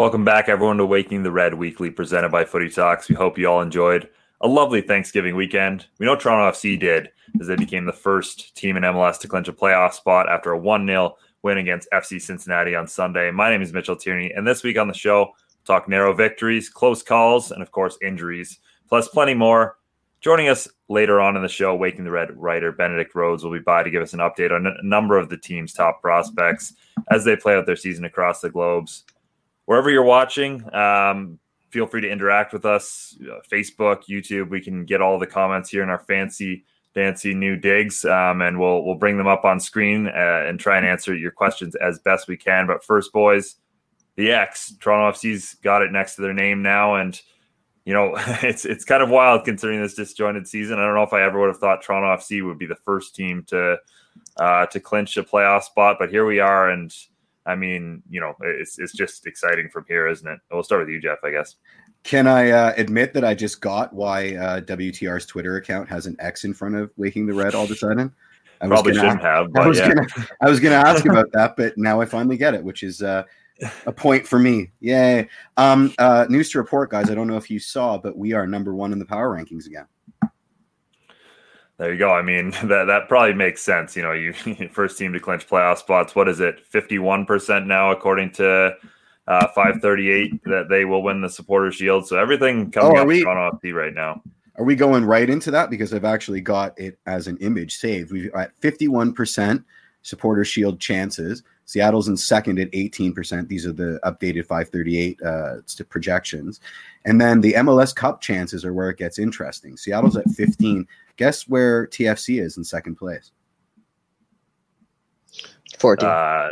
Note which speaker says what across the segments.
Speaker 1: Welcome back, everyone, to Waking the Red Weekly presented by Footy Talks. We hope you all enjoyed a lovely Thanksgiving weekend. We know Toronto FC did, as they became the first team in MLS to clinch a playoff spot after a 1 0 win against FC Cincinnati on Sunday. My name is Mitchell Tierney, and this week on the show, talk narrow victories, close calls, and of course, injuries, plus plenty more. Joining us later on in the show, Waking the Red writer Benedict Rhodes will be by to give us an update on a number of the team's top prospects as they play out their season across the globes. Wherever you're watching, um, feel free to interact with us uh, Facebook, YouTube. We can get all the comments here in our fancy fancy new digs, um, and we'll we'll bring them up on screen uh, and try and answer your questions as best we can. But first, boys, the X Toronto FC's got it next to their name now, and you know it's it's kind of wild considering this disjointed season. I don't know if I ever would have thought Toronto FC would be the first team to uh, to clinch a playoff spot, but here we are, and I mean, you know, it's it's just exciting from here, isn't it? We'll start with you, Jeff, I guess.
Speaker 2: Can I uh, admit that I just got why uh, WTR's Twitter account has an X in front of Waking the Red all of a sudden?
Speaker 1: I Probably shouldn't have.
Speaker 2: I was, yeah. gonna, I was gonna ask about that, but now I finally get it, which is uh, a point for me. Yay! Um, uh, news to report, guys. I don't know if you saw, but we are number one in the power rankings again.
Speaker 1: There you go. I mean, that that probably makes sense. You know, you first team to clinch playoff spots. What is it? Fifty one percent now, according to uh, 538 that they will win the supporter shield. So everything coming oh, up we, Toronto FC right now.
Speaker 2: Are we going right into that? Because I've actually got it as an image saved. We've at 51% supporter shield chances. Seattle's in second at 18%. These are the updated 538 uh, projections. And then the MLS Cup chances are where it gets interesting. Seattle's at 15. Guess where TFC is in second place?
Speaker 3: 14. Uh,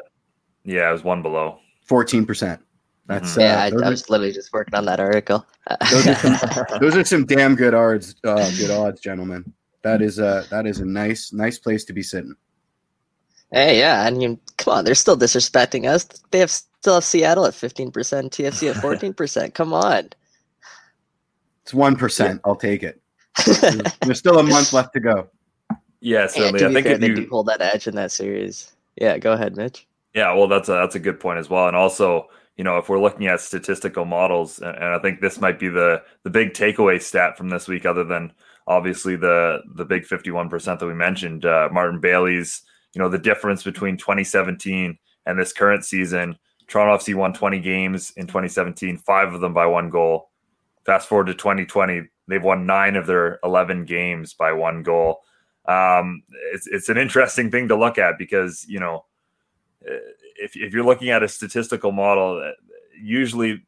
Speaker 1: yeah, it was one below.
Speaker 2: 14%.
Speaker 3: That's mm-hmm. yeah. Uh, I, I, was literally just working on that article.
Speaker 2: those, are some, those are some damn good odds, uh, good odds, gentlemen. That is a that is a nice nice place to be sitting.
Speaker 3: Hey, yeah, and you come on, they're still disrespecting us. They have still have Seattle at fifteen percent, TFC at fourteen percent. Come on,
Speaker 2: it's one percent. I'll take it. There's still a month left to go.
Speaker 1: Yeah, certainly. I think
Speaker 3: fair, they you... do hold that edge in that series. Yeah, go ahead, Mitch.
Speaker 1: Yeah, well, that's a that's a good point as well, and also you know, if we're looking at statistical models, and I think this might be the the big takeaway stat from this week, other than obviously the the big 51% that we mentioned, uh, Martin Bailey's, you know, the difference between 2017 and this current season. Toronto FC won 20 games in 2017, five of them by one goal. Fast forward to 2020, they've won nine of their 11 games by one goal. Um, it's it's an interesting thing to look at because you know if, if you're looking at a statistical model, uh, usually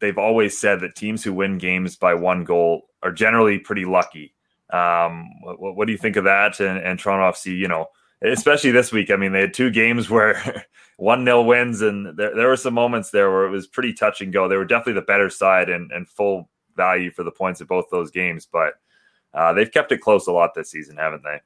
Speaker 1: they've always said that teams who win games by one goal are generally pretty lucky. Um, what, what, do you think of that? And, and Toronto FC, you know, especially this week. I mean, they had two games where one nil wins, and there, there were some moments there where it was pretty touch and go. They were definitely the better side and, and full value for the points of both those games, but uh, they've kept it close a lot this season, haven't they?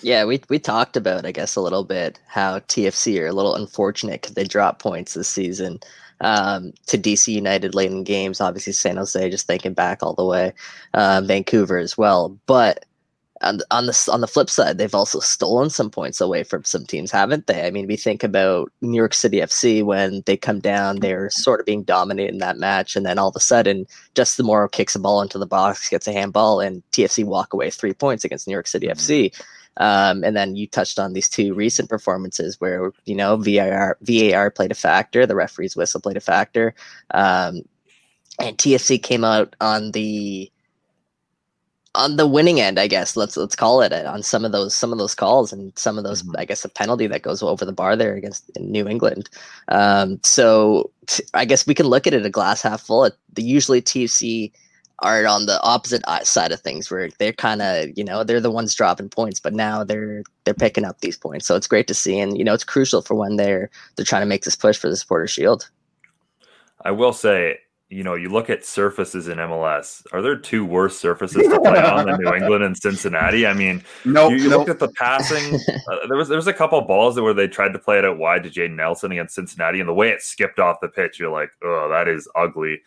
Speaker 3: Yeah, we we talked about, I guess, a little bit how TFC are a little unfortunate because they dropped points this season um, to DC United late in games. Obviously, San Jose just thinking back all the way, uh, Vancouver as well. But on the, on the on the flip side, they've also stolen some points away from some teams, haven't they? I mean, we think about New York City FC when they come down, they're sort of being dominated in that match, and then all of a sudden, just the Morrow kicks a ball into the box, gets a handball, and TFC walk away three points against New York City mm-hmm. FC. Um, and then you touched on these two recent performances where you know VAR VAR played a factor, the referee's whistle played a factor, um, and TFC came out on the on the winning end, I guess let's let's call it on some of those some of those calls and some of those mm-hmm. I guess a penalty that goes over the bar there against New England. Um, so t- I guess we can look at it a glass half full. The usually TFC are on the opposite side of things where they're kind of you know they're the ones dropping points but now they're they're picking up these points so it's great to see and you know it's crucial for when they're they're trying to make this push for the supporter shield
Speaker 1: i will say you know you look at surfaces in mls are there two worse surfaces to play on than new england and cincinnati i mean no you, you nope. look at the passing uh, there was there was a couple balls where they tried to play it out wide to Jayden Nelson against cincinnati and the way it skipped off the pitch you're like oh that is ugly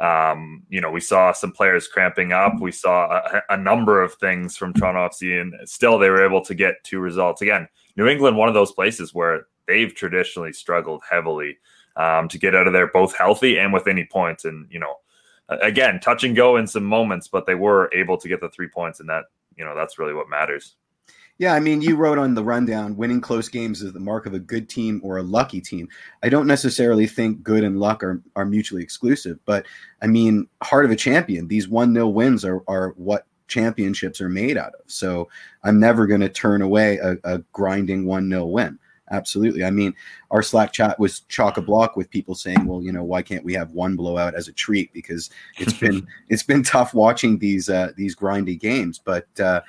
Speaker 1: um, you know, we saw some players cramping up. We saw a, a, number of things from Toronto FC, and still they were able to get two results. Again, New England, one of those places where they've traditionally struggled heavily um, to get out of there both healthy and with any points. And you know, again, touch and go in some moments, but they were able to get the three points, and that you know that's really what matters.
Speaker 2: Yeah, I mean, you wrote on the rundown winning close games is the mark of a good team or a lucky team. I don't necessarily think good and luck are, are mutually exclusive, but I mean, heart of a champion, these 1 0 wins are, are what championships are made out of. So I'm never going to turn away a, a grinding 1 0 win. Absolutely. I mean, our Slack chat was chock a block with people saying, "Well, you know, why can't we have one blowout as a treat?" Because it's been it's been tough watching these uh, these grindy games. But uh,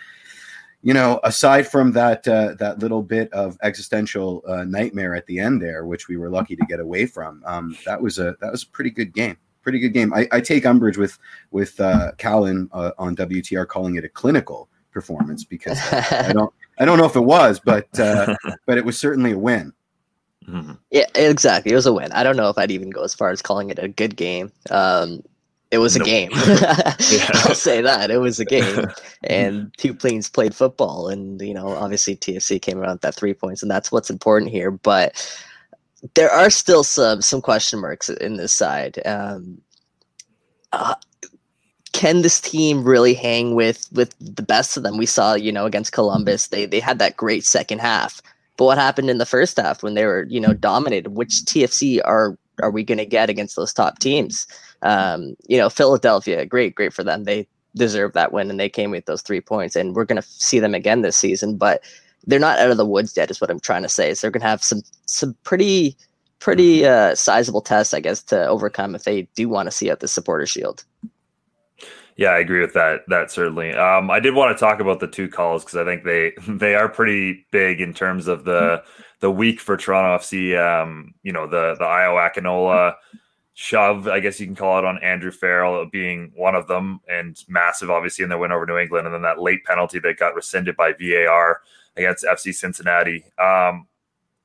Speaker 2: you know, aside from that uh, that little bit of existential uh, nightmare at the end there, which we were lucky to get away from, um, that was a that was a pretty good game. Pretty good game. I, I take umbrage with with uh, Callan uh, on WTR calling it a clinical performance because I don't I don't know if it was, but uh, but it was certainly a win.
Speaker 3: Mm-hmm. Yeah, exactly. It was a win. I don't know if I'd even go as far as calling it a good game. Um, it was a nope. game. I'll say that it was a game, and two planes played football, and you know, obviously TFC came around that three points, and that's what's important here. But there are still some some question marks in this side. Um, uh, can this team really hang with with the best of them? We saw, you know, against Columbus, they they had that great second half. But what happened in the first half when they were, you know, dominated? Which TFC are are we going to get against those top teams? Um, you know, Philadelphia, great, great for them. They deserve that win, and they came with those three points. And we're going to see them again this season. But they're not out of the woods yet, is what I'm trying to say. So they're going to have some some pretty pretty uh, sizable tests, I guess, to overcome if they do want to see out the supporter shield.
Speaker 1: Yeah, I agree with that. That certainly. Um, I did want to talk about the two calls because I think they they are pretty big in terms of the the week for Toronto FC. Um, you know, the the Akinola shove, I guess you can call it, on Andrew Farrell being one of them, and massive, obviously, in the win over New England, and then that late penalty that got rescinded by VAR against FC Cincinnati. Um,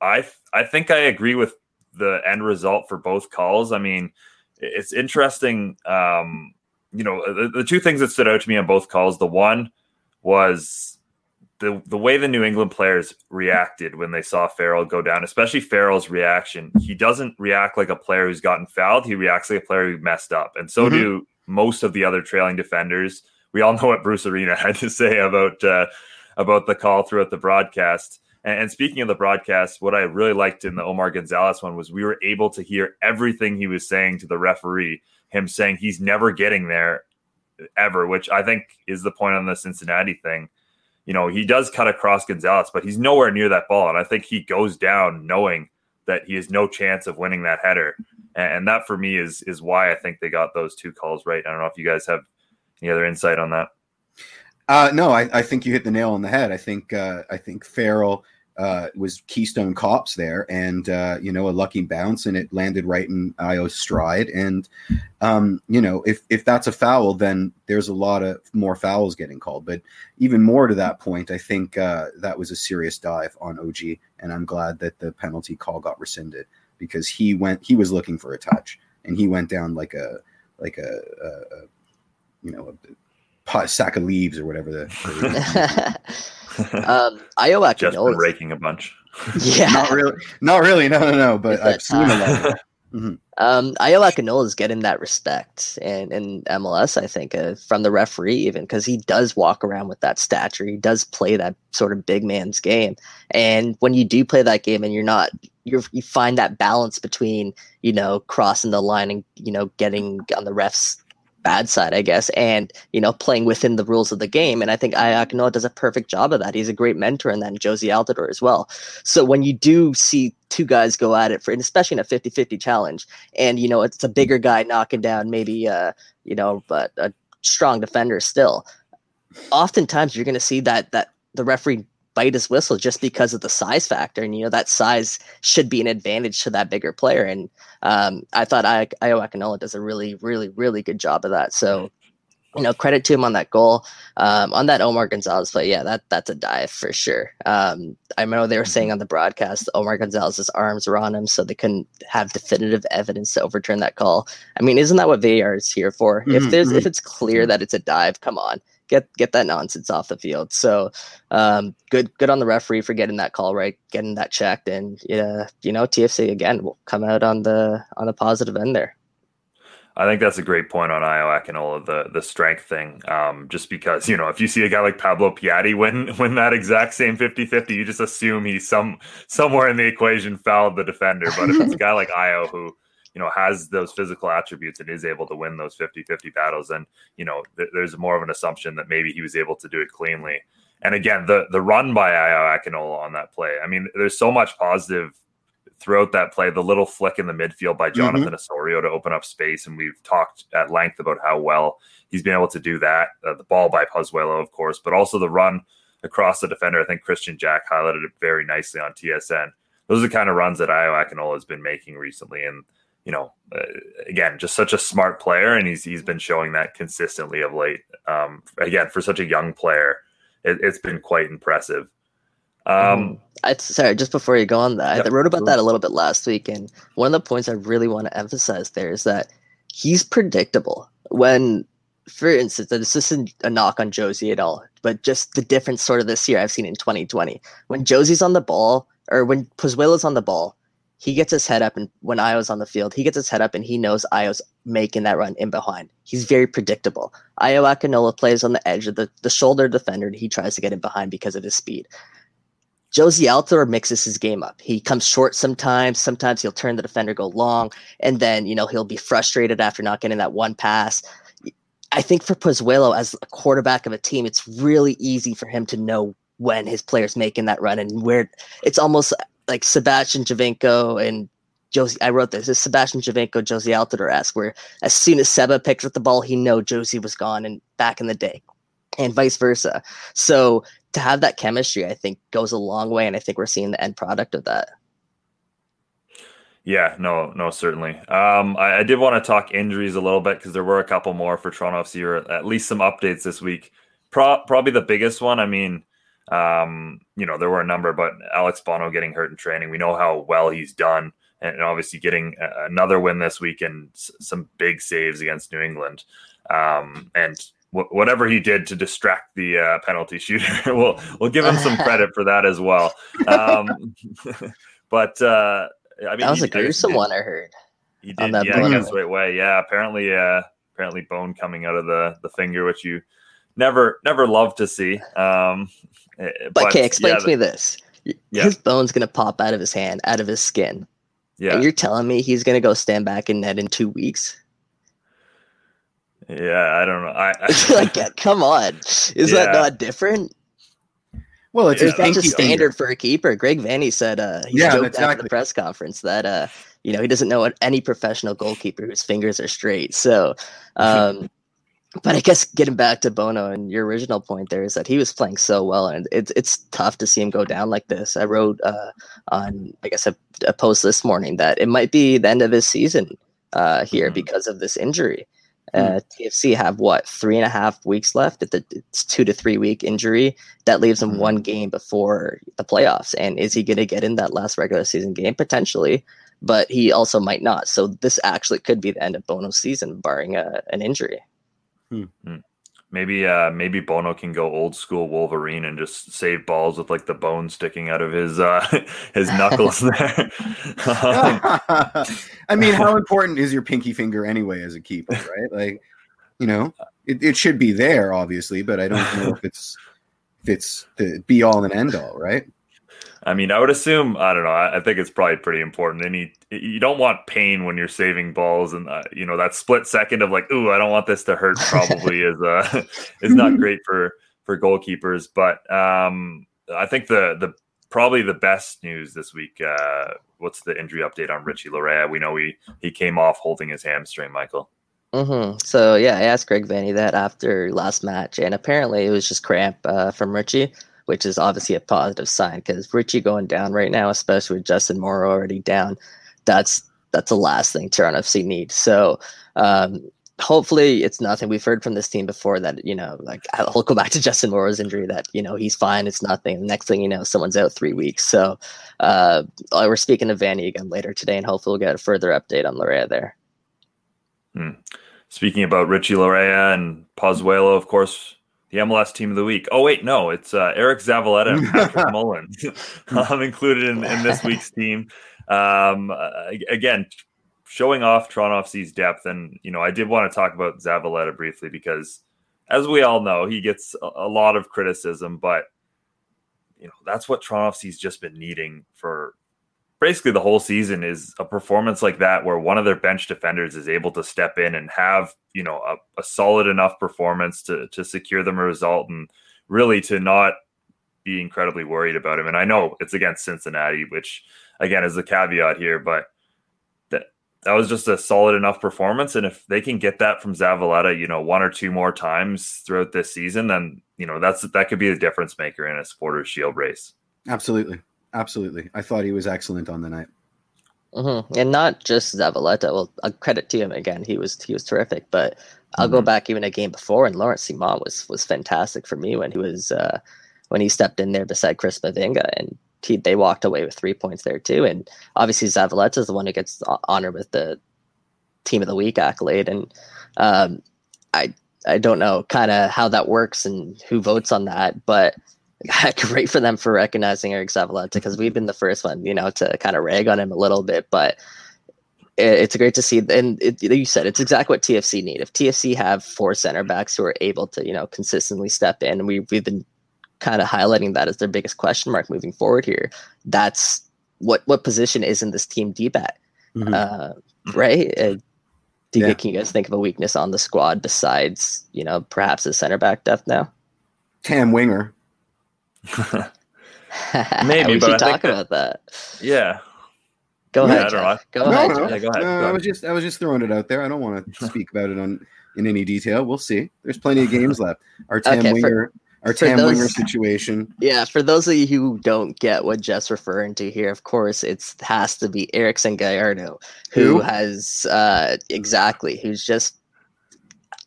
Speaker 1: I I think I agree with the end result for both calls. I mean, it's interesting. Um, you know, the, the two things that stood out to me on both calls. The one was the the way the New England players reacted when they saw Farrell go down, especially Farrell's reaction. He doesn't react like a player who's gotten fouled. He reacts like a player who messed up, and so mm-hmm. do most of the other trailing defenders. We all know what Bruce Arena had to say about uh, about the call throughout the broadcast. And, and speaking of the broadcast, what I really liked in the Omar Gonzalez one was we were able to hear everything he was saying to the referee him saying he's never getting there ever, which I think is the point on the Cincinnati thing. You know, he does cut across Gonzalez, but he's nowhere near that ball. And I think he goes down knowing that he has no chance of winning that header. And that for me is is why I think they got those two calls right. I don't know if you guys have any other insight on that.
Speaker 2: Uh, no, I, I think you hit the nail on the head. I think uh, I think Farrell uh, was Keystone Cops there, and uh, you know a lucky bounce, and it landed right in Ayo's stride. And um, you know if if that's a foul, then there's a lot of more fouls getting called. But even more to that point, I think uh, that was a serious dive on OG, and I'm glad that the penalty call got rescinded because he went he was looking for a touch, and he went down like a like a, a, a you know a sack of leaves or whatever the.
Speaker 3: um, Iowa
Speaker 1: just been raking a bunch.
Speaker 3: Yeah,
Speaker 2: not really, not really. No, no, no. But I've seen a lot.
Speaker 3: Mm-hmm. Um, Ayo Akinola is getting that respect and in MLS, I think, uh, from the referee even because he does walk around with that stature. He does play that sort of big man's game, and when you do play that game and you're not, you you find that balance between you know crossing the line and you know getting on the refs bad side, I guess, and you know, playing within the rules of the game. And I think Ayo Akinola does a perfect job of that. He's a great mentor, and then Jozy Altidore as well. So when you do see two guys go at it for, especially in a 50-50 challenge, and you know, it's a bigger guy knocking down maybe uh, you know, but a strong defender still. Oftentimes you're gonna see that that the referee bite his whistle just because of the size factor. And, you know, that size should be an advantage to that bigger player. And um, I thought I- Ayo Akinola does a really, really, really good job of that. So, you know, credit to him on that goal. Um, on that Omar Gonzalez play, yeah, that that's a dive for sure. Um, I know they were saying mm-hmm. on the broadcast Omar Gonzalez's arms were on him, so they couldn't have definitive evidence to overturn that call. I mean, isn't that what VAR is here for? Mm-hmm. If there's if mm-hmm. it's clear that it's a dive, come on, get get that nonsense off the field. So um, good good on the referee for getting that call right, getting that checked, and yeah, you know TFC again will come out on the on the positive end there.
Speaker 1: I think that's a great point on Ayo Akinola, the the strength thing. Um, just because, you know, if you see a guy like Pablo Piatti win win that exact same 50-50, you just assume he's some somewhere in the equation fouled the defender. But if it's a guy like Ayo who, you know, has those physical attributes and is able to win those 50-50 battles, And, you know, th- there's more of an assumption that maybe he was able to do it cleanly. And again, the the run by Ayo Akinola on that play. I mean, there's so much positive throughout that play, the little flick in the midfield by Jonathan mm-hmm. Osorio to open up space. And we've talked at length about how well he's been able to do that. Uh, the ball by Pozuelo, of course, but also the run across the defender. I think Kristian Jack highlighted it very nicely on TSN. Those are the kind of runs that Ayo Akinola has been making recently. And, you know, uh, again, just such a smart player. And he's, he's been showing that consistently of late. Um, again, for such a young player, it, it's been quite impressive. Um, mm-hmm.
Speaker 3: I, sorry, just before you go on that, yep, I wrote about that a little bit last week, and one of the points I really want to emphasize there is that he's predictable. When, for instance, this isn't a knock on Jozy at all, but just the difference sort of this year I've seen in 2020. When Jozy's on the ball, or when Pozuelo's on the ball, he gets his head up, and when Ayo's on the field, he gets his head up, and he knows Ayo's making that run in behind. He's very predictable. Ayo Akinola plays on the edge of the, the shoulder defender, and he tries to get in behind because of his speed. Jozy Altidore mixes his game up. He comes short sometimes. Sometimes he'll turn the defender, go long, and then you know he'll be frustrated after not getting that one pass. I think for Pozuelo as a quarterback of a team, it's really easy for him to know when his player's making that run and where it's almost like Sebastian Giovinco and Jozy. I wrote this. It's Sebastian Giovinco, Jozy Altidore esque, where as soon as Seba picks up the ball, he know Jozy was gone and back in the day and vice versa. So to have that chemistry, I think goes a long way, and I think we're seeing the end product of that.
Speaker 1: Yeah, no, no, certainly. Um, I, I did want to talk injuries a little bit because there were a couple more for Toronto FC, or at least some updates this week. Pro- probably the biggest one. I mean, um, you know, there were a number, but Alex Bono getting hurt in training. We know how well he's done, and obviously getting another win this week and some big saves against New England. Um, and whatever he did to distract the uh, penalty shooter. we'll we'll give him some credit for that as well. Um, but uh, I mean,
Speaker 3: that was a gruesome one. I heard.
Speaker 1: He did, yeah, against right way. Yeah, apparently, uh, apparently, bone coming out of the the finger, which you never never love to see. Um,
Speaker 3: eh, but, okay, explain yeah, to me this: yeah. his bone's gonna pop out of his hand, out of his skin. Yeah, and you're telling me he's gonna go stand back in net in two weeks?
Speaker 1: Yeah, I don't know. I, I
Speaker 3: like, come on, is yeah. that not different?
Speaker 2: Well, it's,
Speaker 3: it's not just standard for a keeper. Greg Vanney said uh, he yeah, joked exactly. after the press conference that uh, you know he doesn't know any professional goalkeeper whose fingers are straight. So, um, but I guess getting back to Bono and your original point there is that he was playing so well, and it's it's tough to see him go down like this. I wrote uh, on I guess a, a, post this morning that it might be the end of his season uh, here mm-hmm. because of this injury. Hmm. Uh, TFC have what three and a half weeks left. It's two to three week injury that leaves him one hmm. game before the playoffs. And is he going to get in that last regular season game potentially? But he also might not. So this actually could be the end of Bono's season, barring a, uh, an injury.
Speaker 1: Hmm. hmm. Maybe uh maybe Bono can go old school Wolverine and just save balls with like the bone sticking out of his uh his knuckles there.
Speaker 2: I mean, how important is your pinky finger anyway as a keeper, right? Like, you know, it, it should be there obviously, but I don't know if it's if it's the be all and end all, right?
Speaker 1: I mean, I would assume I don't know. I, I think it's probably pretty important. Any you don't want pain when you're saving balls, and uh, you know that split second of like, ooh, I don't want this to hurt. Probably is uh is not great for for goalkeepers. But um, I think the the probably the best news this week. Uh, what's the injury update on Richie Laryea? We know he he came off holding his hamstring. Michael.
Speaker 3: Mm-hmm. So yeah, I asked Greg Vanney that after last match, and apparently it was just cramp uh, from Richie which is obviously a positive sign because Richie going down right now, especially with Justin Morrow already down, that's that's the last thing Toronto FC needs. So um, hopefully it's nothing. We've heard from this team before that you know, like I'll go back to Justin Morrow's injury that you know he's fine, it's nothing. The next thing you know, someone's out three weeks. So uh, we're speaking to Vanney again later today, and hopefully we'll get a further update on Laryea there.
Speaker 1: Hmm. Speaking about Richie Laryea and Pozuelo, of course, the MLS Team of the Week. Oh wait, no, it's uh, Eriq Zavaleta and Patrick Mullins. I'm included in, in, this week's team. Um, uh, again, showing off FC's depth, and you know, I did want to talk about Zavaleta briefly because, as we all know, he gets a, a lot of criticism, but you know that's what FC's just been needing for basically the whole season is a performance like that where one of their bench defenders is able to step in and have you know a, a, solid enough performance to to secure them a result and really to not be incredibly worried about him. And i know it's against cincinnati which again is the caveat here but that that was just a solid enough performance. And if they can get that from zavaleta you know one or two more times throughout this season then you know that's that could be the difference maker in a supporters shield race.
Speaker 2: Absolutely Absolutely. I thought he was excellent on the night.
Speaker 3: Mm-hmm. And not just Zavaleta. Well, a credit to him again. He was he was terrific. But I'll mm-hmm. go back even a game before, and Laurent Ciman was was fantastic for me when he was uh, when he stepped in there beside Chris Mavinga, and he, they walked away with three points there too. And obviously Zavaleta is the one who gets honored with the Team of the Week accolade. And um, I I don't know kind of how that works and who votes on that, but great for them for recognizing Eriq Zavaleta because we've been the first one, you know, to kind of rag on him a little bit, but it, it's great to see. And it, you said it's exactly what TFC need. If TFC have four center backs who are able to, you know, consistently step in, we we've been kind of highlighting that as their biggest question mark moving forward here. That's what what position isn't this team deep at, mm-hmm. uh, right? Uh, do you, yeah. can you guys think of a weakness on the squad besides, you know, perhaps the center back depth now?
Speaker 2: TAM Winger
Speaker 3: Maybe, we should talk about that.
Speaker 1: Yeah.
Speaker 3: Go yeah, ahead. Go
Speaker 2: no,
Speaker 3: ahead.
Speaker 2: No, yeah, go ahead. No, go I was just I was just throwing it out there. I don't want to speak about it on in any detail. We'll see. There's plenty of games left. Our TAM okay, Winger, for, our TAM those, Winger situation.
Speaker 3: Yeah, for those of you who don't get what Jeff's referring to here, of course, it has to be Erickson Gallardo, who, who? has uh, exactly who's just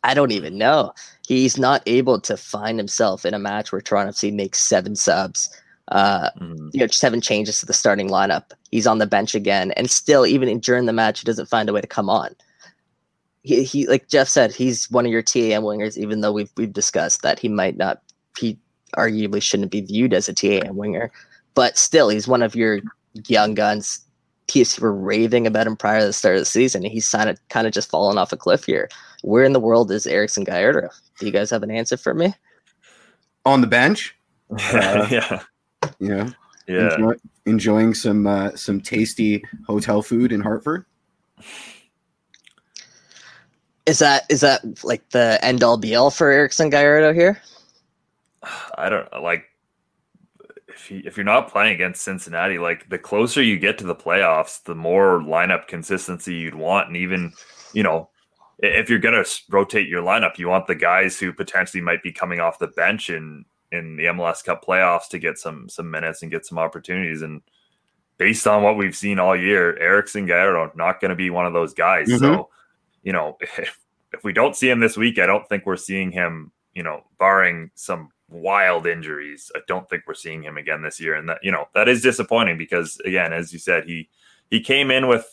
Speaker 3: I don't even know he's not able to find himself in a match where Toronto FC makes seven subs, uh, mm. you know, seven changes to the starting lineup. He's on the bench again, and still, even during the match, he doesn't find a way to come on. He, he, like Jeff said, he's one of your TAM wingers, even though we've we've discussed that he might not, he arguably shouldn't be viewed as a TAM winger, but still, he's one of your young guns. TFC were raving about him prior to the start of the season. He's kind of kind of just fallen off a cliff here. Where in the world is Erickson Gallardo? Do you guys have an answer for me?
Speaker 2: On the bench.
Speaker 1: Uh, yeah.
Speaker 2: You know,
Speaker 1: yeah.
Speaker 2: Enjoy, enjoying some uh, some tasty hotel food in Hartford.
Speaker 3: Is that is that like the end all be all for Erickson Gallardo here?
Speaker 1: I don't like if you, if you're not playing against Cincinnati, like the closer you get to the playoffs, the more lineup consistency you'd want, and even you know if you're going to rotate your lineup, you want the guys who potentially might be coming off the bench in in the MLS Cup playoffs to get some some minutes and get some opportunities. And based on what we've seen all year, Erickson Gallardo not going to be one of those guys. Mm-hmm. So, you know, if, if we don't see him this week, I don't think we're seeing him. You know, barring some wild injuries, I don't think we're seeing him again this year. And that you know that is disappointing because again, as you said, he he came in with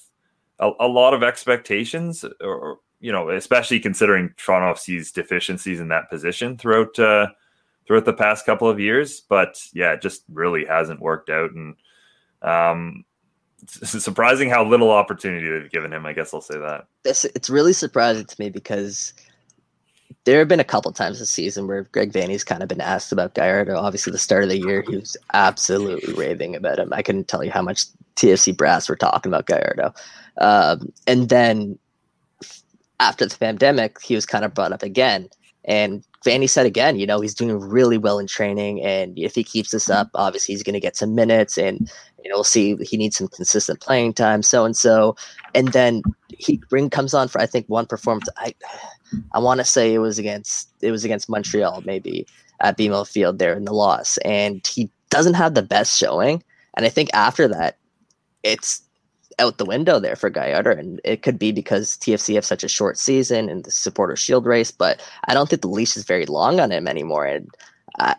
Speaker 1: a, a lot of expectations or you know, especially considering FC's deficiencies in that position throughout uh, throughout the past couple of years. But yeah, it just really hasn't worked out, and um, it's surprising how little opportunity they've given him. I guess I'll say that.
Speaker 3: It's, it's really surprising to me because there have been a couple times this season where Greg Vanney's kind of been asked about Gallardo. Obviously, the start of the year, he was absolutely raving about him. I couldn't tell you how much TFC brass were talking about Gallardo. Um, and then after the pandemic, he was kind of brought up again. And Vanney said again, you know, he's doing really well in training. And if he keeps this up, obviously he's going to get some minutes and, you know, we'll see he needs some consistent playing time, so and so. And then he bring comes on for, I think, one performance. I, I want to say it was against, it was against Montreal, maybe at BMO Field there in the loss. And he doesn't have the best showing. And I think after that, it's out the window there for Gallardo, and it could be because TFC have such a short season and the supporter shield race. But I don't think the leash is very long on him anymore, and I,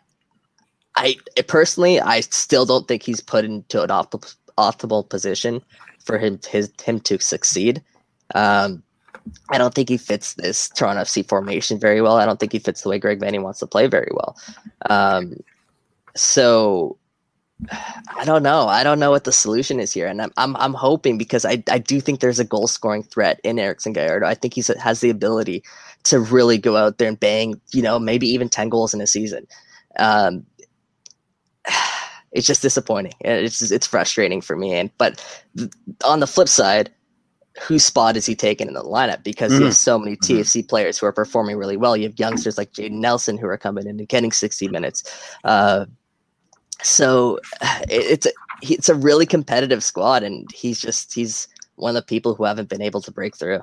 Speaker 3: I personally, I still don't think he's put into an optimal, optimal position for him his him to succeed. Um, I don't think he fits this Toronto FC formation very well. I don't think he fits the way Greg Vanney wants to play very well. Um, so I don't know. I don't know what the solution is here, and I'm I'm, I'm hoping because I, I do think there's a goal scoring threat in Erickson Gallardo. I think he has the ability to really go out there and bang, you know, maybe even ten goals in a season. Um, it's just disappointing. It's it's frustrating for me. And but th- on the flip side, whose spot is he taking in the lineup? Because mm-hmm. you have so many TFC mm-hmm. players who are performing really well. You have youngsters like Jayden Nelson who are coming in and getting 60 minutes. Uh, so it's a, it's a really competitive squad, and he's just he's one of the people who haven't been able to break through.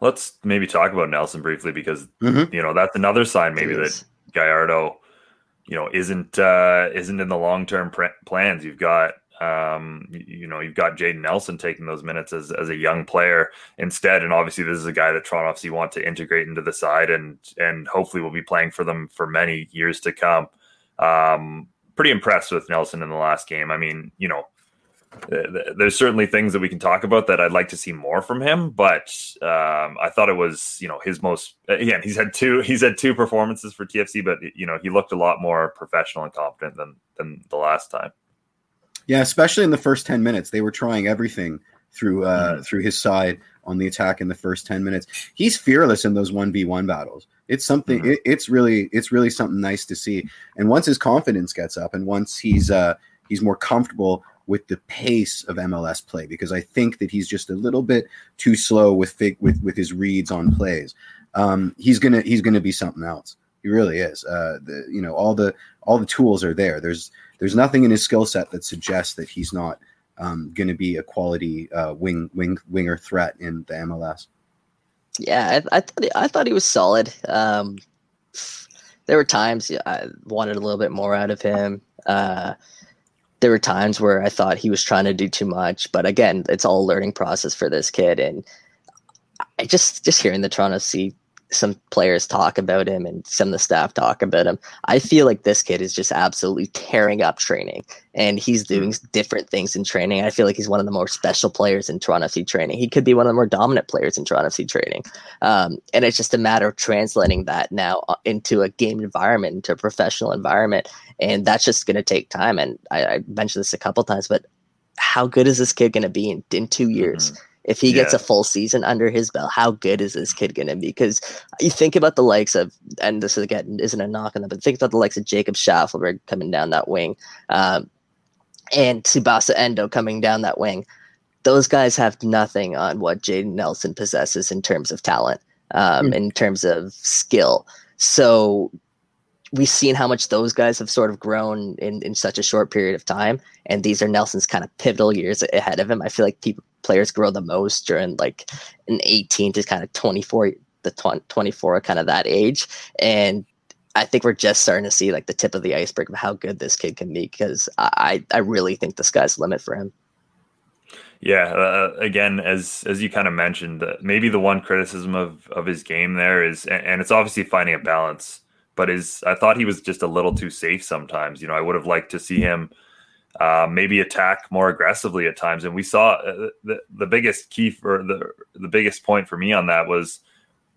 Speaker 1: Let's maybe talk about Nelson briefly because mm-hmm. you know that's another sign maybe that Gallardo, you know, isn't uh, isn't in the long term pr- plans. You've got um, you know, you've got Jayden Nelson taking those minutes as, as a young player instead. And obviously this is a guy that Toronto FC want to integrate into the side and, and hopefully will be playing for them for many years to come. Um, pretty impressed with Nelson in the last game. I mean, you know, there's certainly things that we can talk about that I'd like to see more from him, but um, I thought it was, you know, his most again. He's had two, he's had two performances for TFC, but you know, he looked a lot more professional and competent than than the last time.
Speaker 2: Yeah, especially in the first ten minutes, they were trying everything through uh, mm-hmm. through his side on the attack in the first ten minutes. He's fearless in those one v one battles. It's something. Mm-hmm. It, it's really it's really something nice to see. And once his confidence gets up, and once he's uh, he's more comfortable with the pace of MLS play, because I think that he's just a little bit too slow with fig- with with his reads on plays. Um, he's gonna he's gonna be something else. He really is. Uh, the you know all the all the tools are there. There's there's nothing in his skill set that suggests that he's not um, going to be a quality uh, wing wing winger threat in the MLS.
Speaker 3: Yeah, I, I thought he, I thought he was solid. Um, there were times I wanted a little bit more out of him. Uh, there were times where I thought he was trying to do too much, but again, it's all a learning process for this kid. And I just just hearing the Toronto FC some players talk about him and some of the staff talk about him. I feel like this kid is just absolutely tearing up training and he's hmm. doing different things in training. I feel like he's one of the more special players in Toronto FC training. He could be one of the more dominant players in Toronto FC training. Um, and it's just a matter of translating that now uh, into a game environment, into a professional environment. And that's just going to take time. And I, I, mentioned this a couple times, but how good is this kid going to be in, in two years? Mm-hmm if he yeah. gets a full season under his belt, how good is this kid going to be? Because you think about the likes of, and this is again isn't a knock on them, but think about the likes of Jacob Shaffelburg coming down that wing, um, and Tsubasa Endoh coming down that wing. Those guys have nothing on what Jayden Nelson possesses in terms of talent, um, mm. in terms of skill. So we've seen how much those guys have sort of grown in, in such a short period of time. And these are Nelson's kind of pivotal years ahead of him. I feel like people players grow the most during like an 18 to kind of 24, the 20, 24, kind of that age. And I think we're just starting to see like the tip of the iceberg of how good this kid can be because I, I really think the sky's the limit for him.
Speaker 1: Yeah, uh, again, as as you kind of mentioned, uh, maybe the one criticism of of his game there is, and, and it's obviously finding a balance but is I thought he was just a little too safe sometimes. You know, I would have liked to see him uh, maybe attack more aggressively at times. And we saw uh, the the biggest key for the the biggest point for me on that was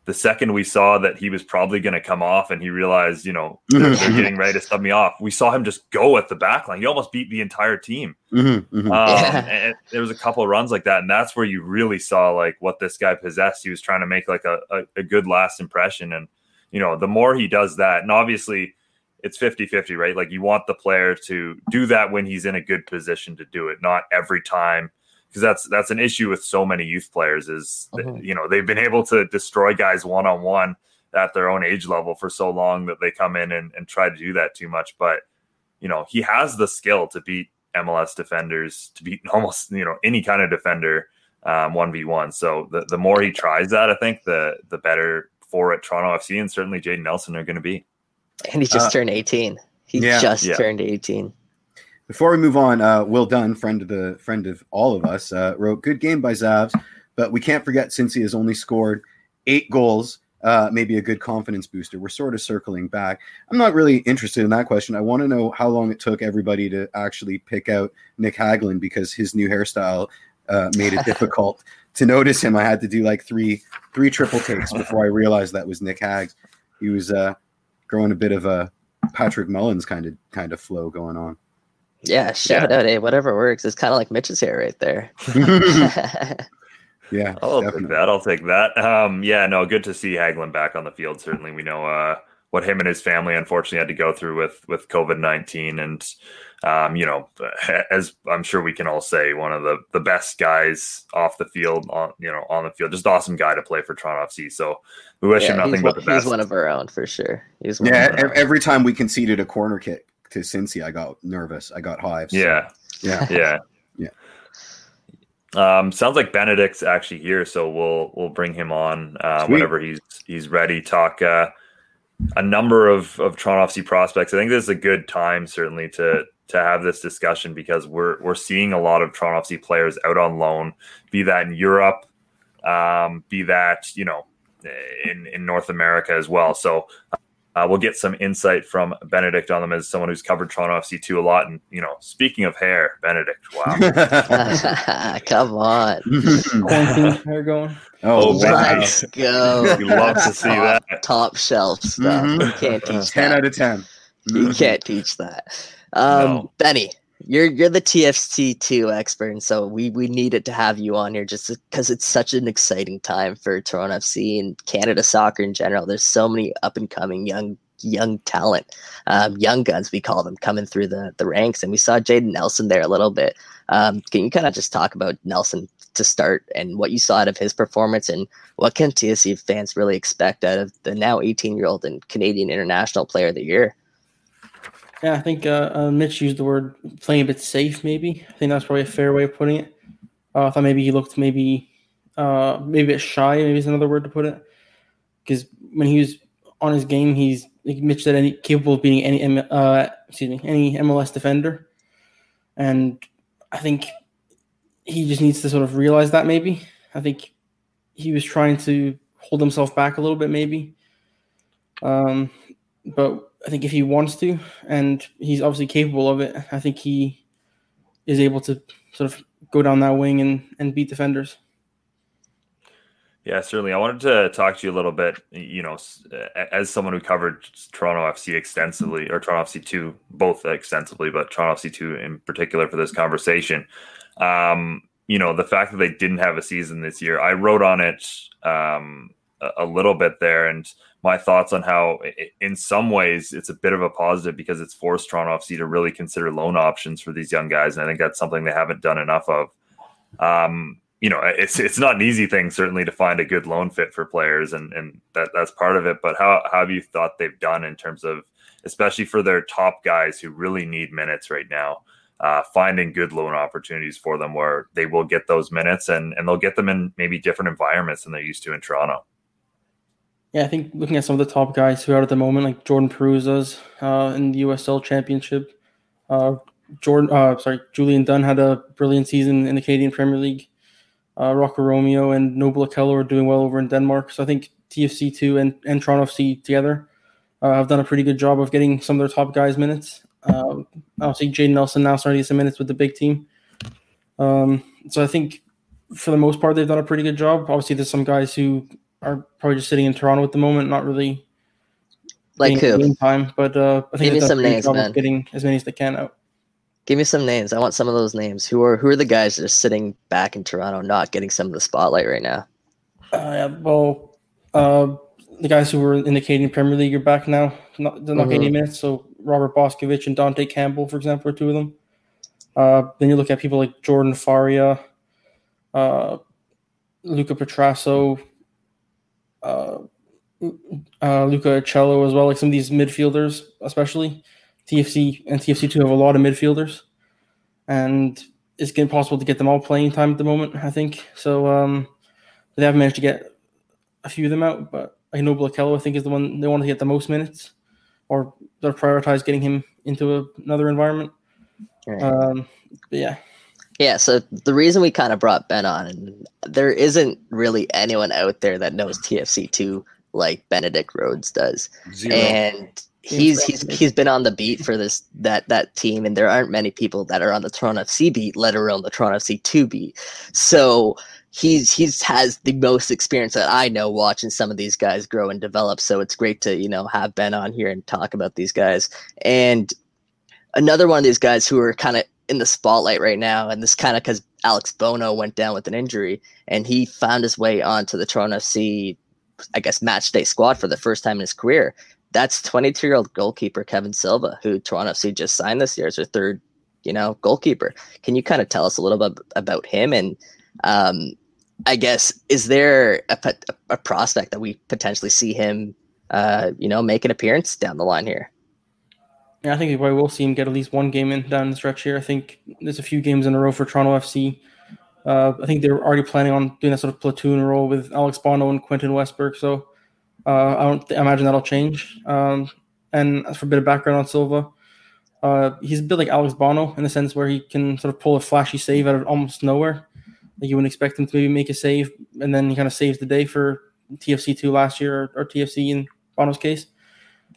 Speaker 1: the second we saw that he was probably going to come off and he realized, you know, they're, they're, getting ready to sub me off. We saw him just go at the back line. He almost beat the entire team. Mm-hmm, mm-hmm. Um, yeah. And there was a couple of runs like that, and that's where you really saw like what this guy possessed. He was trying to make like a, a, a good last impression, and you know, the more he does that, and obviously it's 50 50, right? Like you want the player to do that when he's in a good position to do it, not every time. Because that's that's an issue with so many youth players is mm-hmm. you know they've been able to destroy guys one on one at their own age level for so long that they come in and, and try to do that too much. But you know he has the skill to beat MLS defenders, to beat almost you know any kind of defender um, one v one. So the the more he tries that, I think the the better for at Toronto FC, and certainly Jayden Nelson are going to be.
Speaker 3: And he just uh, turned 18. He yeah, just yeah. turned 18.
Speaker 2: Before we move on, uh, Will Dunn, friend of the friend of all of us, uh, wrote good game by Zavs, but we can't forget since he has only scored eight goals, uh, maybe a good confidence booster. We're sort of circling back. I'm not really interested in that question. I want to know how long it took everybody to actually pick out Nick Hagglund because his new hairstyle uh, made it difficult to notice him. I had to do like three three triple takes before I realized that was Nick Hague. He was uh, growing a bit of a Patrick Mullins kind of kind of flow going on.
Speaker 3: Yeah, shout out, hey, whatever works. It's kind of like Mitch's hair right there.
Speaker 2: yeah,
Speaker 1: I'll
Speaker 2: definitely.
Speaker 1: take that. I'll take that. Um, yeah, no, good to see Hagglund back on the field. Certainly, we know uh, what him and his family unfortunately had to go through with with COVID nineteen, and um, you know, as I'm sure we can all say, one of the the best guys off the field, on you know, on the field, just awesome guy to play for Toronto FC. So we wish
Speaker 3: yeah,
Speaker 1: him nothing
Speaker 3: he's,
Speaker 1: but
Speaker 3: one,
Speaker 1: the best.
Speaker 3: he's one of our own for sure. He's one
Speaker 2: Yeah,
Speaker 3: of our own.
Speaker 2: every time we conceded a corner kick to Cincy, I got nervous. I got hives.
Speaker 1: yeah,
Speaker 2: yeah.
Speaker 1: yeah,
Speaker 2: Yeah.
Speaker 1: Um, sounds like Benedict's actually here, so we'll we'll bring him on uh, whenever he's he's ready. Talk uh, a number of of Toronto FC prospects. I think this is a good time certainly to to have this discussion because we're we're seeing a lot of Toronto FC players out on loan, be that in Europe, um, be that you know in in North America as well. So. Uh, we'll get some insight from Benedict on them as someone who's covered Toronto FC two a lot. And you know, speaking of hair, Benedict, wow,
Speaker 3: Come on.
Speaker 4: Hair going.
Speaker 2: oh,
Speaker 1: wow.
Speaker 3: Let's go.
Speaker 1: You love to see
Speaker 3: top,
Speaker 1: that.
Speaker 3: Top shelf stuff.
Speaker 2: Mhm.
Speaker 3: You can't teach
Speaker 2: 10
Speaker 3: that.
Speaker 2: out of 10.
Speaker 3: You can't teach that. Um,
Speaker 1: No.
Speaker 3: Benny, you're you're the TFC two expert, and so we we needed to have you on here just because it's such an exciting time for Toronto FC and Canada soccer in general. There's so many up and coming young young talent, um, young guns we call them, coming through the the ranks, and we saw Jayden Nelson there a little bit. Um, can you kind of just talk about Nelson to start and what you saw out of his performance, and what can TFC fans really expect out of the now 18 year old and Canadian International Player of the Year?
Speaker 4: Yeah, I think uh, uh, Mitch used the word playing a bit safe. Maybe I think that's probably a fair way of putting it. Uh, I thought maybe he looked maybe uh, maybe a bit shy. Maybe is another word to put it. Because when he was on his game, he's like Mitch said, any capable of beating any uh, excuse me any MLS defender, and I think he just needs to sort of realize that. Maybe I think he was trying to hold himself back a little bit. Maybe, um, but I think if he wants to, and he's obviously capable of it, I think he is able to sort of go down that wing and, and beat defenders.
Speaker 1: Yeah, certainly. I wanted to talk to you a little bit, you know, as someone who covered Toronto FC extensively, or Toronto FC 2, both extensively, but Toronto FC 2 in particular for this conversation. Um, you know, the fact that they didn't have a season this year, I wrote on it um, a, a little bit there and my thoughts on how, in some ways, it's a bit of a positive because it's forced Toronto FC to really consider loan options for these young guys. And I think that's something they haven't done enough of. Um, you know, it's it's not an easy thing certainly to find a good loan fit for players, and and that that's part of it. But how, how have you thought they've done in terms of, especially for their top guys who really need minutes right now, uh, finding good loan opportunities for them where they will get those minutes and and they'll get them in maybe different environments than they're used to in Toronto.
Speaker 4: Yeah, I think looking at some of the top guys who are at the moment, like Jordan Perruzza's uh, in the USL Championship. Uh, Jordan, uh, sorry, Julian Dunn had a brilliant season in the Canadian Premier League. Uh, Rocco Romeo and Noble Okello are doing well over in Denmark. So I think TFC two and, and Toronto FC together uh, have done a pretty good job of getting some of their top guys minutes. Uh, obviously, Jayden Nelson now starting to get some minutes with the big team. Um, so I think for the most part they've done a pretty good job. Obviously, there's some guys who are probably just sitting in Toronto at the moment, not really
Speaker 3: Like who?
Speaker 4: game time. But uh, I think
Speaker 3: Give me some
Speaker 4: a pretty good
Speaker 3: names, man.
Speaker 4: getting as many as they can out.
Speaker 3: Give me some names. I want some of those names. Who are who are the guys that are sitting back in Toronto, not getting some of the spotlight right now?
Speaker 4: Uh, yeah, well, uh, the guys who were in the Canadian Premier League are back now. Not, they're not
Speaker 3: Mhm.
Speaker 4: getting any minutes. So Robert Boskovic and Dante Campbell, for example, are two of them. Uh, then you look at people like Jordan Faria, uh, Luca Petrasso, uh, uh, Luca Cello as well. Like some of these midfielders, especially TFC and TFC two have a lot of midfielders, and it's impossible to get them all playing time at the moment. I think so. Um, they haven't managed to get a few of them out, but I know Okello, I think, is the one they want to get the most minutes, or they're prioritize getting him into a, another environment. Um, but yeah,
Speaker 3: Yeah, so the reason we kind of brought Ben on, and there isn't really anyone out there that knows TFC two like Benedict Rhodes does.
Speaker 2: Zero.
Speaker 3: And he's he's he's been on the beat for this that that team, and there aren't many people that are on the Toronto FC beat, let alone the Toronto FC two beat. So he's he's has the most experience that I know watching some of these guys grow and develop. So it's great to you know have Ben on here and talk about these guys. And another one of these guys who are kind of in the spotlight right now, and this kind of because Alex Bono went down with an injury, and he found his way onto the Toronto FC, I guess, match day squad for the first time in his career. That's 22 year old goalkeeper Kevin Silva, who Toronto FC just signed this year as their third, you know, goalkeeper. Can you kind of tell us a little bit about him and um, I guess is there a, a, prospect that we potentially see him, uh, you know, make an appearance down the line here?
Speaker 4: Yeah, I think we probably will see him get at least one game in down the stretch here. I think there's a few games in a row for Toronto FC. Uh, I think they're already planning on doing that sort of platoon role with Alex Bono and Quentin Westberg. So uh, I don't th- imagine that'll change. Um, and for a bit of background on Silva, uh, he's a bit like Alex Bono in the sense where he can sort of pull a flashy save out of almost nowhere. Like you wouldn't expect him to maybe make a save, and then he kind of saves the day for TFC two last year or, or TFC in Bono's case.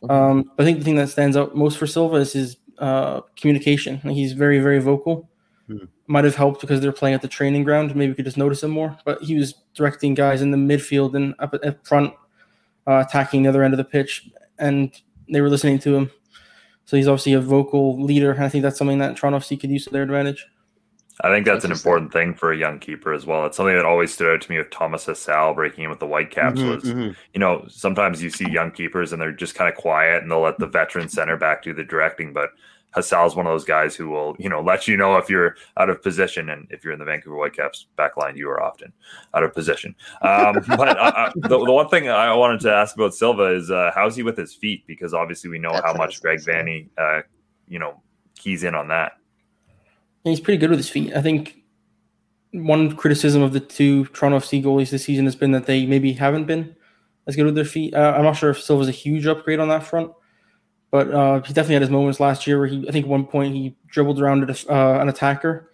Speaker 4: Um, I think the thing that stands out most for Silva is his uh, communication. Like he's very, very vocal. Hmm. Might have helped because they're playing at the training ground. Maybe we could just notice him more. But he was directing guys in the midfield and up at front, uh, attacking the other end of the pitch, and they were listening to him. So he's obviously a vocal leader, and I think that's something that Toronto FC could use to their advantage.
Speaker 1: I think that's an important thing for a young keeper as well. It's something that always stood out to me with Thomas Hasal breaking in with the Whitecaps mm-hmm, was, mm-hmm. you know, sometimes you see young keepers and they're just kind of quiet and they'll let the veteran center back do the directing. But Hasal's one of those guys who will, you know, let you know if you're out of position. And if you're in the Vancouver Whitecaps back line, you are often out of position. Um, but uh, uh, the, the, one thing I wanted to ask about Silva is uh, how's he with his feet? Because obviously we know that's how much Greg Vanney, uh, you know, keys in on that
Speaker 4: he's pretty good with his feet. I think one criticism of the two Toronto FC goalies this season has been that they maybe haven't been as good with their feet. Uh, I'm not sure if Silva's a huge upgrade on that front, but uh, he definitely had his moments last year where he, I think, one point he dribbled around a, uh, an attacker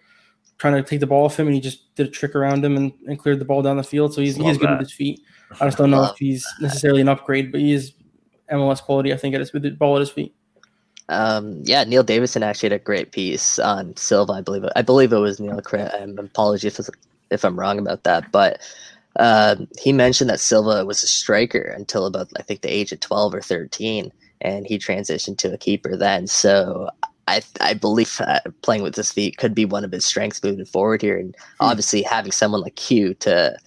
Speaker 4: trying to take the ball off him, and he just did a trick around him and, and cleared the ball down the field. So he's he's good with his feet. I just don't know if he's necessarily an upgrade, but he is MLS quality. I think at his with the ball at his feet.
Speaker 3: Um, yeah, Neil Davidson actually had a great piece on Silva. I believe it, I believe it was Neil. Um, apologies if, if I'm wrong about that, but uh, he mentioned that Silva was a striker until about I think the age of 12 or 13, and he transitioned to a keeper then. So I I believe playing with his feet could be one of his strengths moving forward here, and hmm. obviously having someone like Q to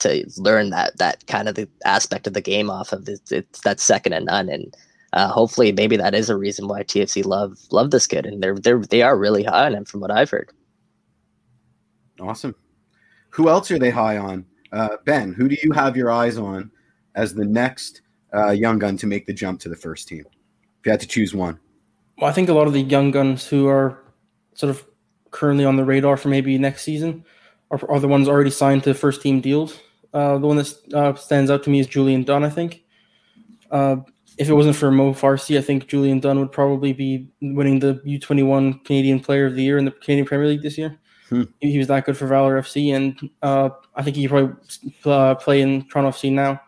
Speaker 3: to learn that that kind of the aspect of the game off of it, it's that's second to none and uh, hopefully maybe that is a reason why TFC love love this kid and they're they're they are really high on him from what I've heard.
Speaker 2: Awesome. Who else are they high on? Uh, ben, who do you have your eyes on as the next uh, young gun to make the jump to the first team? If you had to choose one.
Speaker 4: Well, I think a lot of the young guns who are sort of currently on the radar for maybe next season are, are the ones already signed to first team deals. Uh, the one that uh, stands out to me is Julian Dunn, I think. If it wasn't for Mo Farsi, I think Julian Dunn would probably be winning the U21 Canadian Player of the Year in the Canadian Premier League this year. Hmm. He, he, was that good for Valour FC, and uh, I think he probably uh, play in Toronto FC now.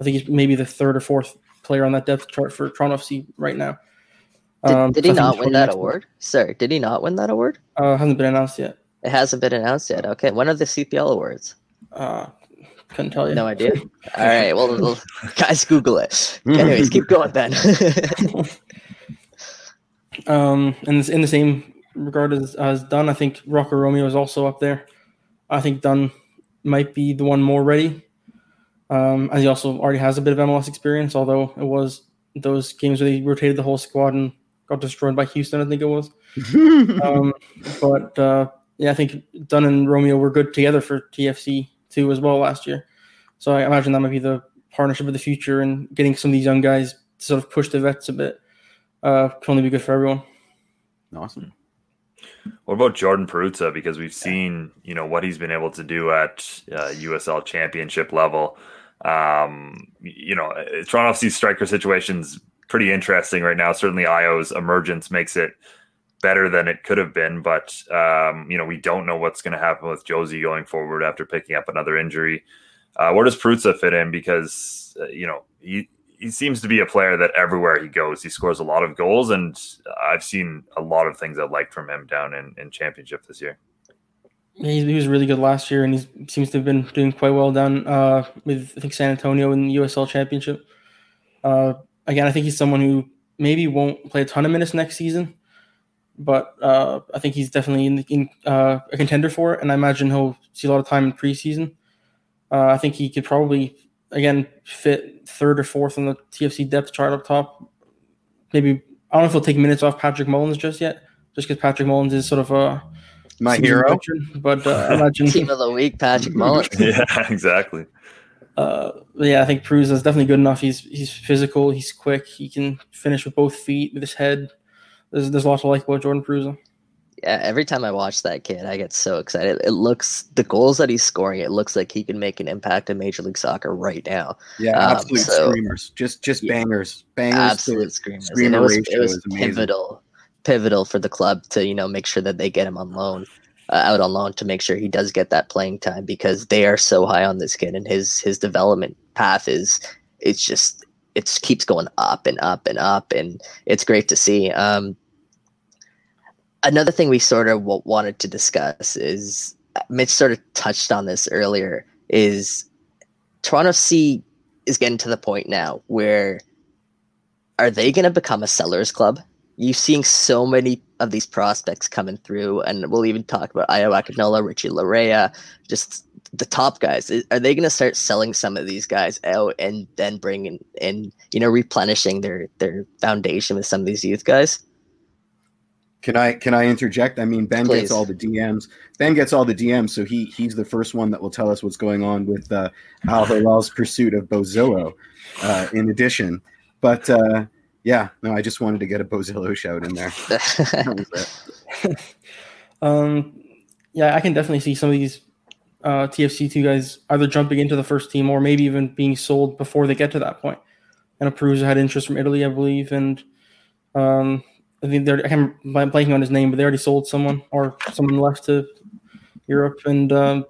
Speaker 4: I think he's maybe the third or fourth player on that depth chart for Toronto FC right now.
Speaker 3: Did, um, did he not win that award? Sir, did he not win that award?
Speaker 4: Uh, hasn't been announced yet.
Speaker 3: It hasn't been announced yet. Okay, when are the CPL awards?
Speaker 4: Uh, couldn't tell you.
Speaker 3: No idea. All right. Well, well guys, Google it. Anyways, keep going, then.
Speaker 4: um, and in the same regard as, as Dunn, I think Rocco Romeo is also up there. I think Dunn might be the one more ready, um, as he also already has a bit of MLS experience. Although it was those games where they rotated the whole squad and got destroyed by Houston, I think it was. um, but uh, yeah, I think Dunn and Romeo were good together for TFC too as well last year. So I imagine that might be the partnership of the future and getting some of these young guys to sort of push the vets a bit uh, can only be good for everyone.
Speaker 2: Awesome.
Speaker 1: What about Jordan Perruzza? Because we've seen, you know, what he's been able to do at uh, USL Championship level. Um, you know, Toronto FC striker situation's pretty interesting right now. Certainly, Ayo's emergence makes it better than it could have been. But um, you know, we don't know what's going to happen with Jozy going forward after picking up another injury. Uh, where does Perruzza fit in? Because uh, you know he he seems to be a player that everywhere he goes, he scores a lot of goals, and I've seen a lot of things I liked from him down in, in championship this year.
Speaker 4: He, he was really good last year, and he seems to have been doing quite well down uh, with I think San Antonio in the USL Championship. Uh, again, I think he's someone who maybe won't play a ton of minutes next season, but uh, I think he's definitely in, in uh, a contender for it, and I imagine he'll see a lot of time in preseason. Uh, I think he could probably again fit third or fourth on the TFC depth chart up top. Maybe I don't know if he'll take minutes off Patrick Mullins just yet, just because Patrick Mullins is sort of a
Speaker 2: My hero.
Speaker 4: veteran, but uh, I imagine
Speaker 3: Team of the week, Patrick Mullins.
Speaker 1: yeah, exactly.
Speaker 4: uh, yeah, I think Cruz is definitely good enough. He's he's physical, he's quick, he can finish with both feet, with his head. There's there's a lot to like about Jordan Perruzza.
Speaker 3: Yeah, every time I watch that kid, I get so excited. It looks the goals that he's scoring. It looks like he can make an impact in Major League Soccer right now.
Speaker 2: Yeah,
Speaker 3: Um,
Speaker 2: absolute
Speaker 3: so-
Speaker 2: screamers. Just just
Speaker 3: Yeah.
Speaker 2: bangers. Bangers.
Speaker 3: Absolute screamers.
Speaker 2: Screamer
Speaker 3: it was, it was pivotal, pivotal for the club to you know make sure that they get him on loan, uh, out on loan to make sure he does get that playing time because they are so high on this kid and his his development path is it's just it keeps going up and up and up and it's great to see. Um, another thing we sort of w- wanted to discuss is Mitch sort of touched on this earlier is Toronto C is getting to the point now where are they going to become a sellers club? You're seeing so many of these prospects coming through, and we'll even talk about Ayo Akinola, Richie Laryea, just the top guys. Are they going to start selling some of these guys out and then bringing in, you know, replenishing their their foundation with some of these youth guys?
Speaker 2: Can I can I interject? I mean, Ben
Speaker 3: Please.
Speaker 2: gets all the DMs. Ben gets all the DMs, so he he's the first one that will tell us what's going on with uh, Al Hilal's pursuit of Pozuelo. Uh, in addition, but uh, yeah, no, I just wanted to get a Pozuelo shout in there. That was it.
Speaker 4: Um, yeah, I can definitely see some of these uh, TFC two guys either jumping into the first team or maybe even being sold before they get to that point. And Perruzza had interest from Italy, I believe, and um, I think they're I can't, I'm blanking on his name, but they already sold someone or someone left to Europe, and um,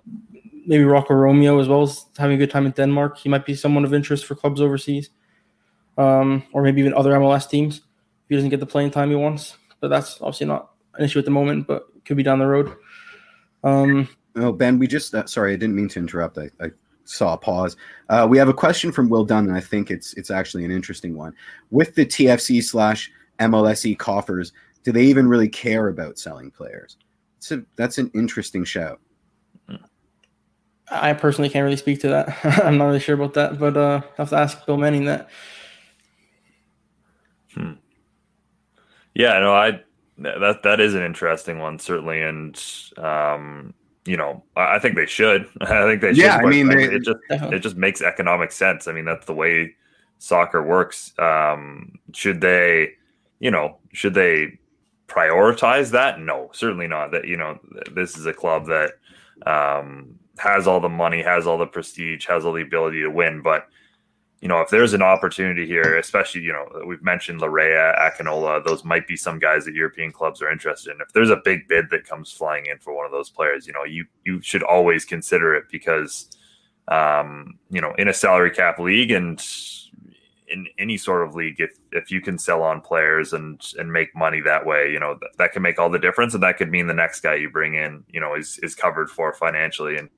Speaker 4: maybe Rocco Romeo as well as having a good time in Denmark. He might be someone of interest for clubs overseas, um, or maybe even other MLS teams if he doesn't get the playing time he wants. But that's obviously not an issue at the moment, but could be down the road. Um,
Speaker 2: Oh, Ben, we just uh, sorry, I didn't mean to interrupt. I, I saw a pause. Uh, we have a question from Will Dunn, and I think it's it's actually an interesting one. With the TFC slash MLSE E coffers, do they even really care about selling players? It's a, that's an interesting shout.
Speaker 4: I personally can't really speak to that. I'm not really sure about that, but uh, I have to ask Bill Manning that. Hmm.
Speaker 1: Yeah, no, I that that is an interesting one certainly, and um, you know, I I think they should. I think they should.
Speaker 2: Yeah, I mean, they-
Speaker 1: it just
Speaker 4: Definitely.
Speaker 1: it just makes economic sense. I mean, that's the way soccer works. Um, should they, you know, should they prioritize that? No, certainly not. That you know, this is a club that um, has all the money, has all the prestige, has all the ability to win. But you know, if there's an opportunity here, especially you know, we've mentioned Laryea, Akinola, those might be some guys that European clubs are interested in. If there's a big bid that comes flying in for one of those players, you know, you you should always consider it because um, you know, in a salary cap league and in any sort of league, if if you can sell on players and and make money that way, you know, that, that can make all the difference, and that could mean the next guy you bring in, you know, is is covered for financially, and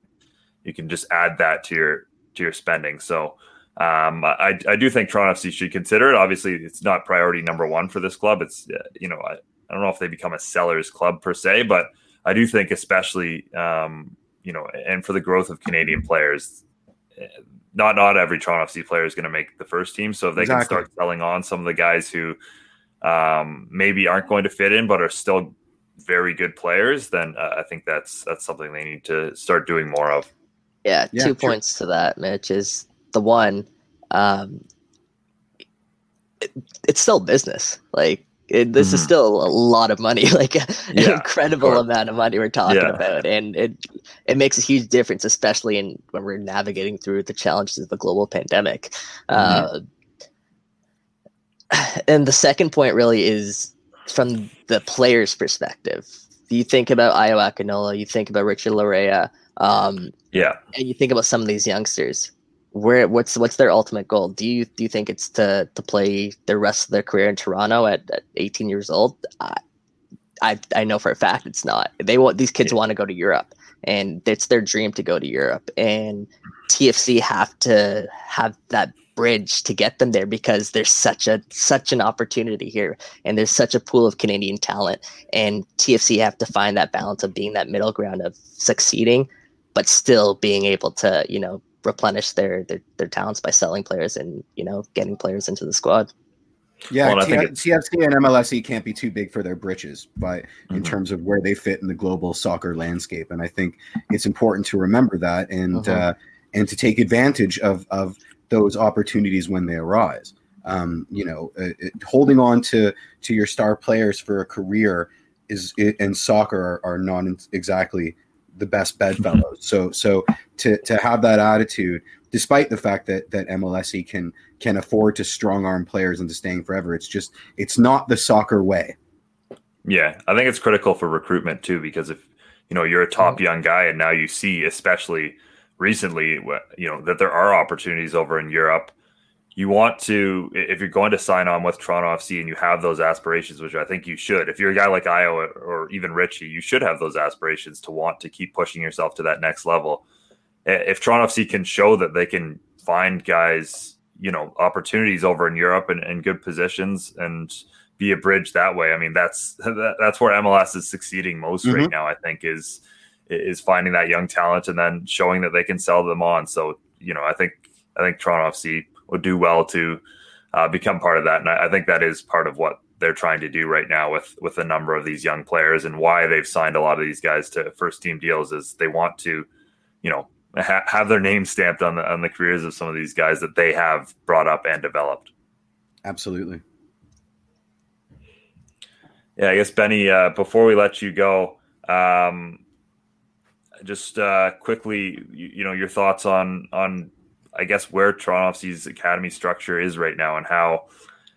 Speaker 1: you can just add that to your to your spending. So. Um, I, I do think Toronto FC should consider it. Obviously, it's not priority number one for this club. It's uh, you know I, I don't know if they become a sellers club per se, but I do think especially um, you know and for the growth of Canadian players, eh, not not every Toronto FC player is going to make the first team. So if they
Speaker 2: Exactly.
Speaker 1: can start selling on some of the guys who um, maybe aren't going to fit in but are still very good players, then uh, I think that's that's something they need to start doing more of.
Speaker 3: Yeah,
Speaker 2: Yeah,
Speaker 3: two
Speaker 2: sure.
Speaker 3: points to that, Mitch. Is the one, um, it, it's still business. Like it, this is
Speaker 1: Mhm.
Speaker 3: still a lot of money, like an
Speaker 1: Yeah,
Speaker 3: incredible amount of money we're talking
Speaker 1: Yeah.
Speaker 3: about, and it it makes a huge difference, especially in when we're navigating through the challenges of the global pandemic. Uh, and the second point really is from the player's perspective. You think about Ayo Akinola, you think about Richard Laryea, um,
Speaker 1: Yeah,
Speaker 3: and you think about some of these youngsters where what's what's their ultimate goal? Do you do you think it's to to play the rest of their career in Toronto at, at 18 years old? I, I I know for a fact it's not. They want these kids yeah. want to go to Europe, and it's their dream to go to Europe. And TFC have to have that bridge to get them there because there's such a such an opportunity here and there's such a pool of Canadian talent and TFC have to find that balance of being that middle ground of succeeding but still being able to you know replenish their, their their talents by selling players and you know getting players into the squad.
Speaker 2: Yeah, well, T- TFC and MLSE can't be too big for their britches, but mm-hmm. in terms of where they fit in the global soccer landscape, and I think it's important to remember that and uh-huh. uh, and to take advantage of of those opportunities when they arise. Um, you know, uh, holding on to to your star players for a career is and soccer are, are not exactly the best bedfellows. So so to to have that attitude, despite the fact that that MLSE can can afford to strong arm players into staying forever, it's just it's not the soccer way.
Speaker 1: Yeah, I think it's critical for recruitment too because if you know you're a top mm-hmm. young guy and now you see, especially recently, you know that there are opportunities over in Europe you want to if you're going to sign on with Toronto FC and you have those aspirations, which I think you should. If you're a guy like Iowa or even Richie, you should have those aspirations to want to keep pushing yourself to that next level. If Toronto FC can show that they can find guys, you know, opportunities over in Europe and, and good positions and be a bridge that way. I mean, that's that, that's where MLS is succeeding most mm-hmm. right now. I think is is finding that young talent and then showing that they can sell them on. So you know, I think I think Toronto FC would do well to uh, become part of that. And I, I, think that is part of what they're trying to do right now with with a number of these young players and why they've signed a lot of these guys to first team deals is they want to, you know, ha- have their name stamped on the on the careers of some of these guys that they have brought up and developed.
Speaker 2: Absolutely.
Speaker 1: Yeah, I guess Benny. Uh, before we let you go, um, just uh, quickly, you, you know, your thoughts on on I guess where FC's academy structure is right now and how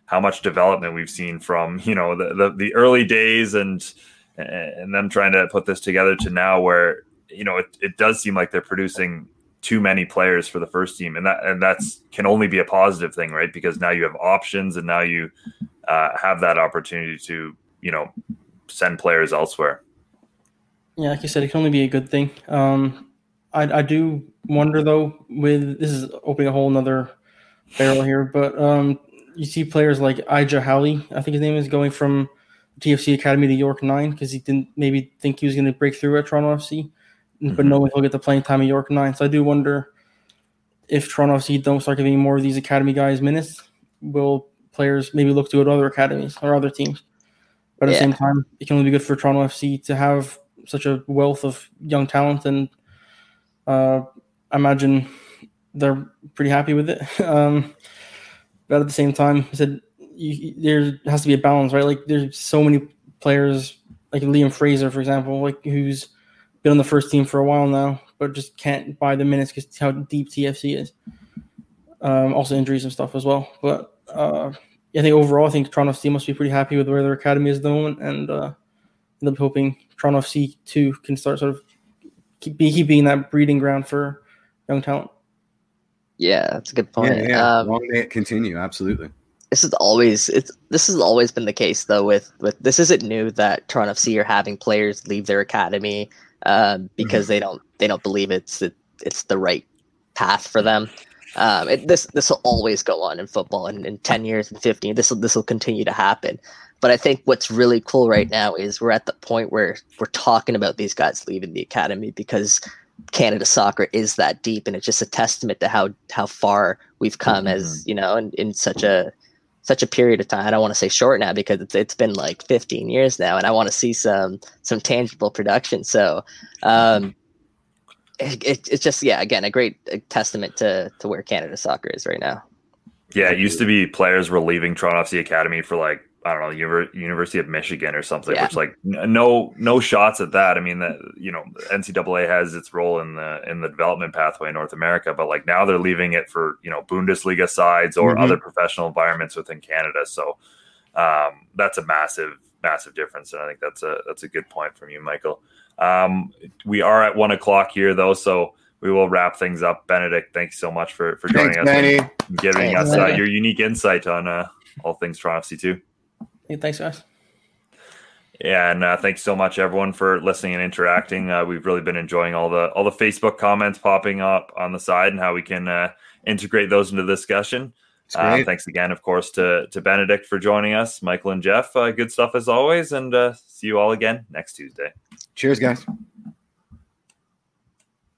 Speaker 1: how much development we've seen from you know the, the, the early days and and them trying to put this together to now where you know it, it does seem like they're producing too many players for the first team. And that and that's can only be a positive thing right? Because now you have options and now you uh, have that opportunity to you know send players elsewhere.
Speaker 4: Yeah like you said it can only be a good thing. Um I, I do wonder though with this is opening a whole another barrel here, but um, you see players like Ija Halley, I think his name is going from TFC Academy to York Nine because he didn't maybe think he was going to break through at Toronto FC, mm-hmm. but knowing he'll get the playing time at York Nine. So I do wonder if Toronto FC don't start giving more of these academy guys minutes, will players maybe look to go to other academies or other teams? But at yeah. the same time, it can only be good for Toronto FC to have such a wealth of young talent and uh, I imagine they're pretty happy with it. Um, but at the same time, I said you, there has to be a balance, right? Like there's so many players, like Liam Fraser, for example, like who's been on the first team for a while now, but just can't buy the minutes because how deep TFC is. Um, also injuries and stuff as well. But uh, I think overall, I think Toronto FC must be pretty happy with where their academy is at the moment, and uh, be hoping Toronto FC two can start sort of keep, be keep being that breeding ground for young talent.
Speaker 3: Yeah, that's a good point.
Speaker 2: Yeah, yeah. Um, long may it continue. Absolutely.
Speaker 3: This is always it's this has always been the case though. With with this isn't new that Toronto FC are having players leave their academy um, because mm-hmm. they don't they don't believe it's it, it's the right path for them. Um, it, this this will always go on in football, and in ten years and fifteen, this will this will continue to happen. But I think what's really cool right now is we're at the point where we're talking about these guys leaving the academy because Canada soccer is that deep, and it's just a testament to how how far we've come mm-hmm. as you know, in, in such a such a period of time. I don't want to say short now because it's, it's been like 15 years now, and I want to see some some tangible production. So, um, it, it, it's just yeah, again, a great testament to to where Canada soccer is right now.
Speaker 1: Yeah, it used to be players were leaving Toronto FC Academy for like I don't know, University of Michigan or something, yeah. which like no no shots at that. I mean, that you know, NCAA has its role in the in the development pathway in North America, but like now they're leaving it for you know Bundesliga sides or mm-hmm. other professional environments within Canada. So um, that's a massive massive difference, and I think that's a that's a good point from you, Michael. Um, we are at one o'clock here though, so we will wrap things up. Benedict, thanks so much for for joining
Speaker 2: Thanks,
Speaker 1: us
Speaker 2: Benny.
Speaker 1: and giving
Speaker 3: Thanks,
Speaker 1: us uh, your unique insight on uh, all things Toronto FC2.
Speaker 4: Hey, thanks, guys.
Speaker 1: Yeah, and uh, thanks so much everyone for listening and interacting. Uh, we've really been enjoying all the all the Facebook comments popping up on the side and how we can uh, integrate those into the discussion. Uh, thanks again, of course, to to Benedict for joining us, Michael and Jeff. Uh, good stuff as always, and uh, see you all again next Tuesday.
Speaker 2: Cheers, guys.